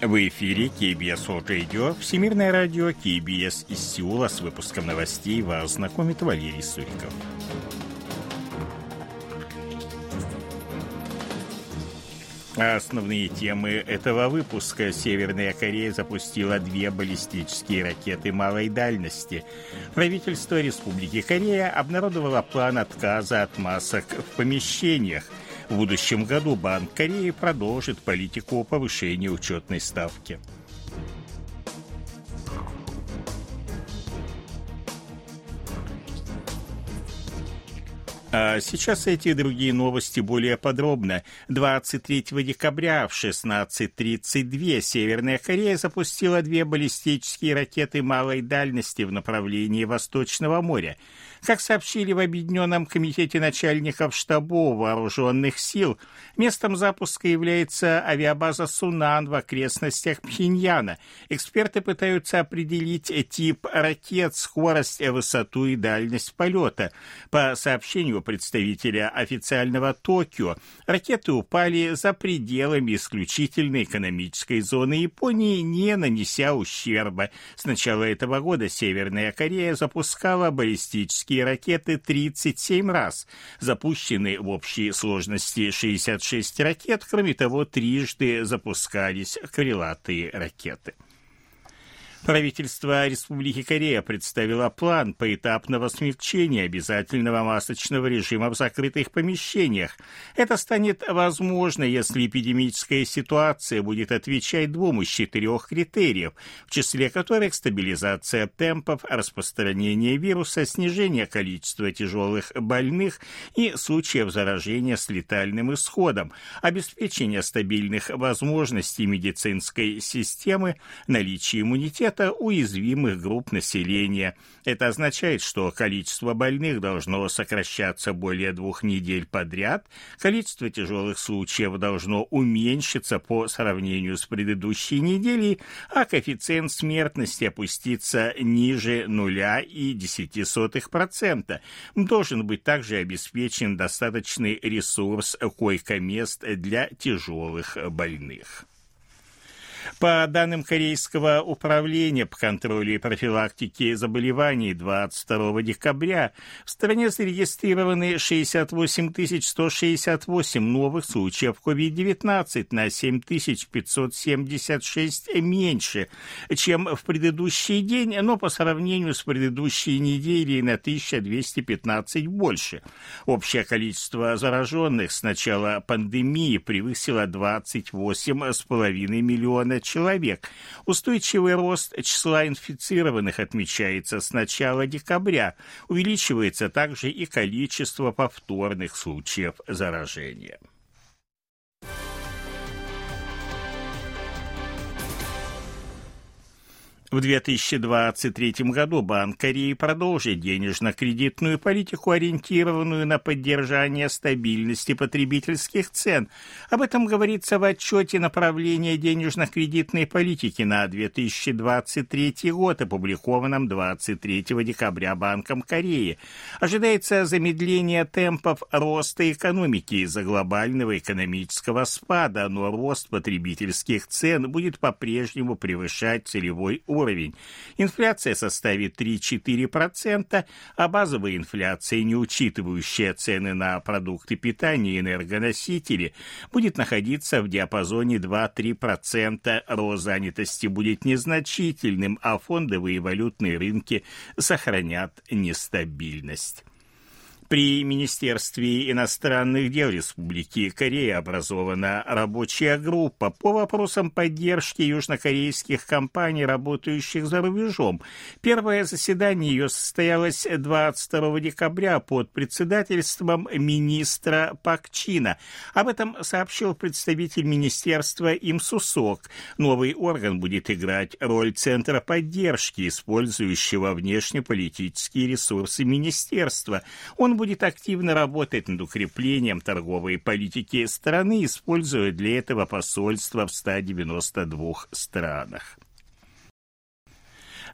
В эфире KBS World Radio, Всемирное радио KBS из Сеула с выпуском новостей вас знакомит Валерий Суриков. Основные темы этого выпуска. Северная Корея запустила две баллистические ракеты малой дальности. Правительство Республики Корея обнародовало план отказа от масок в помещениях. В будущем году Банк Кореи продолжит политику повышения учетной ставки. А сейчас эти и другие новости более подробно. 23 декабря в 16.32 Северная Корея запустила две баллистические ракеты малой дальности в направлении Восточного моря. Как сообщили в Объединенном комитете начальников штабов вооруженных сил, местом запуска является авиабаза Сунан в окрестностях Пхеньяна. Эксперты пытаются определить тип ракет, скорость, высоту и дальность полета. По сообщению представителя официального Токио, ракеты упали за пределами исключительной экономической зоны Японии, не нанеся ущерба. С начала этого года Северная Корея запускала баллистические ракеты 37 раз. Запущены в общей сложности 66 ракет. Кроме того, трижды запускались крылатые ракеты. Правительство Республики Корея представило план поэтапного смягчения обязательного масочного режима в закрытых помещениях. Это станет возможно, если эпидемическая ситуация будет отвечать двум из четырех критериев, в числе которых стабилизация темпов распространения вируса, снижение количества тяжелых больных и случаев заражения с летальным исходом, обеспечение стабильных возможностей медицинской системы, наличие иммунитета, это уязвимых групп населения. Это означает, что количество больных должно сокращаться более двух недель подряд, количество тяжелых случаев должно уменьшиться по сравнению с предыдущей неделей, а коэффициент смертности опуститься ниже 0,10%. Должен быть также обеспечен достаточный ресурс койко-мест для тяжелых больных. По данным Корейского управления по контролю и профилактике заболеваний 22 декабря в стране зарегистрированы 68 168 новых случаев COVID-19 на 7 576 меньше, чем в предыдущий день, но по сравнению с предыдущей неделей на 1215 больше. Общее количество зараженных с начала пандемии превысило 28,5 миллиона человек. Устойчивый рост числа инфицированных отмечается с начала декабря. Увеличивается также и количество повторных случаев заражения. В 2023 году Банк Кореи продолжит денежно-кредитную политику, ориентированную на поддержание стабильности потребительских цен. Об этом говорится в отчете направления денежно-кредитной политики на 2023 год, опубликованном 23 декабря Банком Кореи. Ожидается замедление темпов роста экономики из-за глобального экономического спада, но рост потребительских цен будет по-прежнему превышать целевой уровень уровень. Инфляция составит 3-4%, а базовая инфляция, не учитывающая цены на продукты питания и энергоносители, будет находиться в диапазоне 2-3%. Рост занятости будет незначительным, а фондовые и валютные рынки сохранят нестабильность. При Министерстве иностранных дел Республики Корея образована рабочая группа по вопросам поддержки южнокорейских компаний, работающих за рубежом. Первое заседание ее состоялось 22 декабря под председательством министра Пакчина. Об этом сообщил представитель министерства Им Сусок. Новый орган будет играть роль центра поддержки, использующего внешнеполитические ресурсы министерства. Он будет активно работать над укреплением торговой политики страны, используя для этого посольства в 192 странах.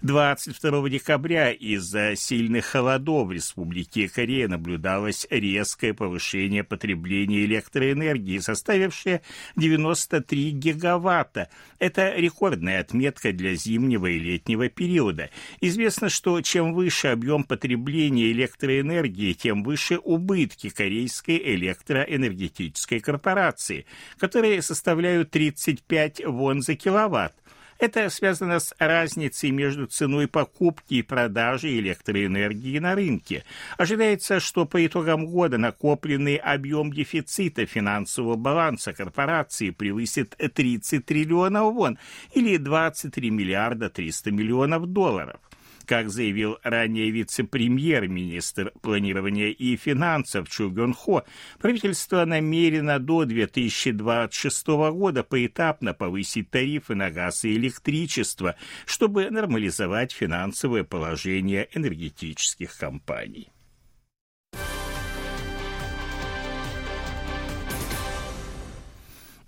22 декабря из-за сильных холодов в Республике Корея наблюдалось резкое повышение потребления электроэнергии, составившее 93 гигаватта. Это рекордная отметка для зимнего и летнего периода. Известно, что чем выше объем потребления электроэнергии, тем выше убытки корейской электроэнергетической корпорации, которые составляют 35 вон за киловатт. Это связано с разницей между ценой покупки и продажи электроэнергии на рынке. Ожидается, что по итогам года накопленный объем дефицита финансового баланса корпорации превысит 30 триллионов вон или 23 миллиарда 300 миллионов долларов. Как заявил ранее вице-премьер-министр планирования и финансов Чу Гён Хо, правительство намерено до 2026 года поэтапно повысить тарифы на газ и электричество, чтобы нормализовать финансовое положение энергетических компаний.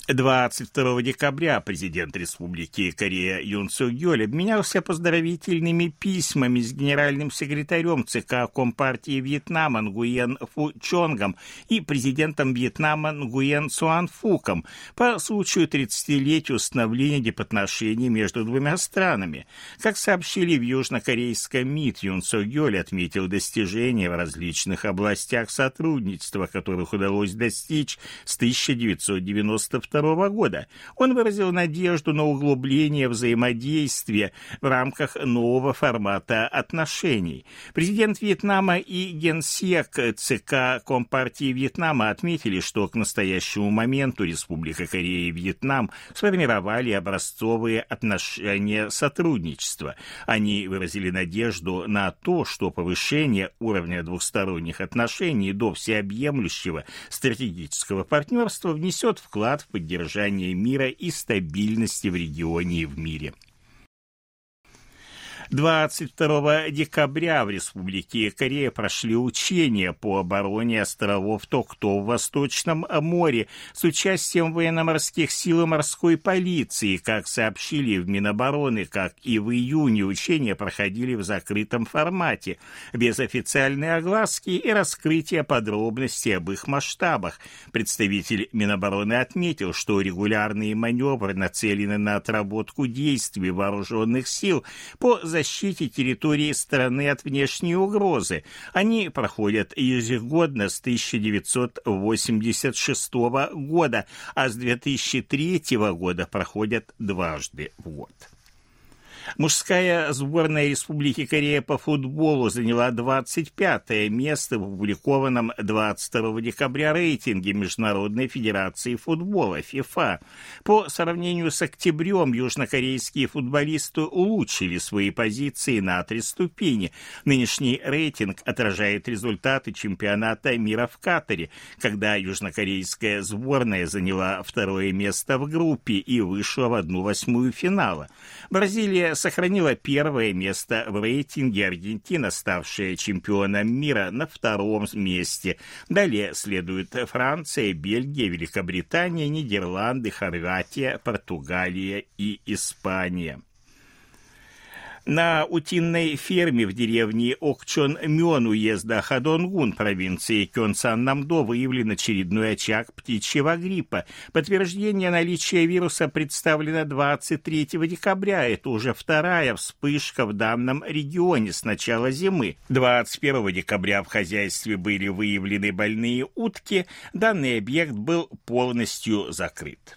22 декабря президент Республики Корея Юн Су Гёль обменялся поздравительными письмами с генеральным секретарем ЦК Компартии Вьетнама Нгуен Фу Чонгом и президентом Вьетнама Нгуен Суан Фуком по случаю 30-летия установления дипотношений между двумя странами. Как сообщили в южнокорейском МИД, Юн Су Гёль отметил достижения в различных областях сотрудничества, которых удалось достичь с 1992 1992 года. Он выразил надежду на углубление взаимодействия в рамках нового формата отношений. Президент Вьетнама и генсек ЦК Компартии Вьетнама отметили, что к настоящему моменту Республика Корея и Вьетнам сформировали образцовые отношения сотрудничества. Они выразили надежду на то, что повышение уровня двухсторонних отношений до всеобъемлющего стратегического партнерства внесет вклад в поддержание поддержания мира и стабильности в регионе и в мире. 22 декабря в Республике Корея прошли учения по обороне островов Токто в Восточном море с участием военно-морских сил и морской полиции. Как сообщили в Минобороны, как и в июне, учения проходили в закрытом формате, без официальной огласки и раскрытия подробностей об их масштабах. Представитель Минобороны отметил, что регулярные маневры нацелены на отработку действий вооруженных сил по защите территории страны от внешней угрозы. Они проходят ежегодно с 1986 года, а с 2003 года проходят дважды в год. Мужская сборная Республики Корея по футболу заняла 25 место в опубликованном 22 декабря рейтинге Международной Федерации футбола ФИФА. По сравнению с октябрем южнокорейские футболисты улучшили свои позиции на три ступени. Нынешний рейтинг отражает результаты чемпионата мира в Катаре, когда южнокорейская сборная заняла второе место в группе и вышла в одну восьмую финала. Бразилия сохранила первое место в рейтинге Аргентина, ставшая чемпионом мира на втором месте. Далее следуют Франция, Бельгия, Великобритания, Нидерланды, Хорватия, Португалия и Испания. На утиной ферме в деревне Окчон-Мён уезда Хадонгун провинции Кёнсан-Намдо выявлен очередной очаг птичьего гриппа. Подтверждение наличия вируса представлено 23 декабря. Это уже вторая вспышка в данном регионе с начала зимы. 21 декабря в хозяйстве были выявлены больные утки. Данный объект был полностью закрыт.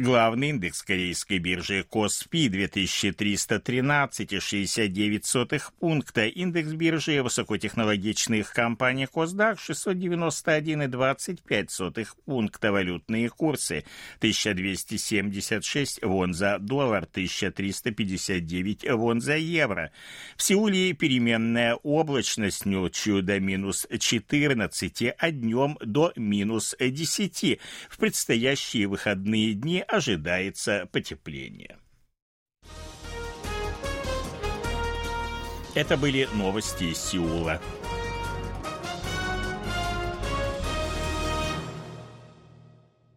Главный индекс корейской биржи Коспи 2313,69 пункта. Индекс биржи высокотехнологичных компаний Косдак 691,25 пункта. Валютные курсы 1276 вон за доллар, 1359 вон за евро. В Сеуле переменная облачность ночью до минус 14, а днем до минус 10. В предстоящие выходные дни ожидается потепление. Это были новости из Сеула.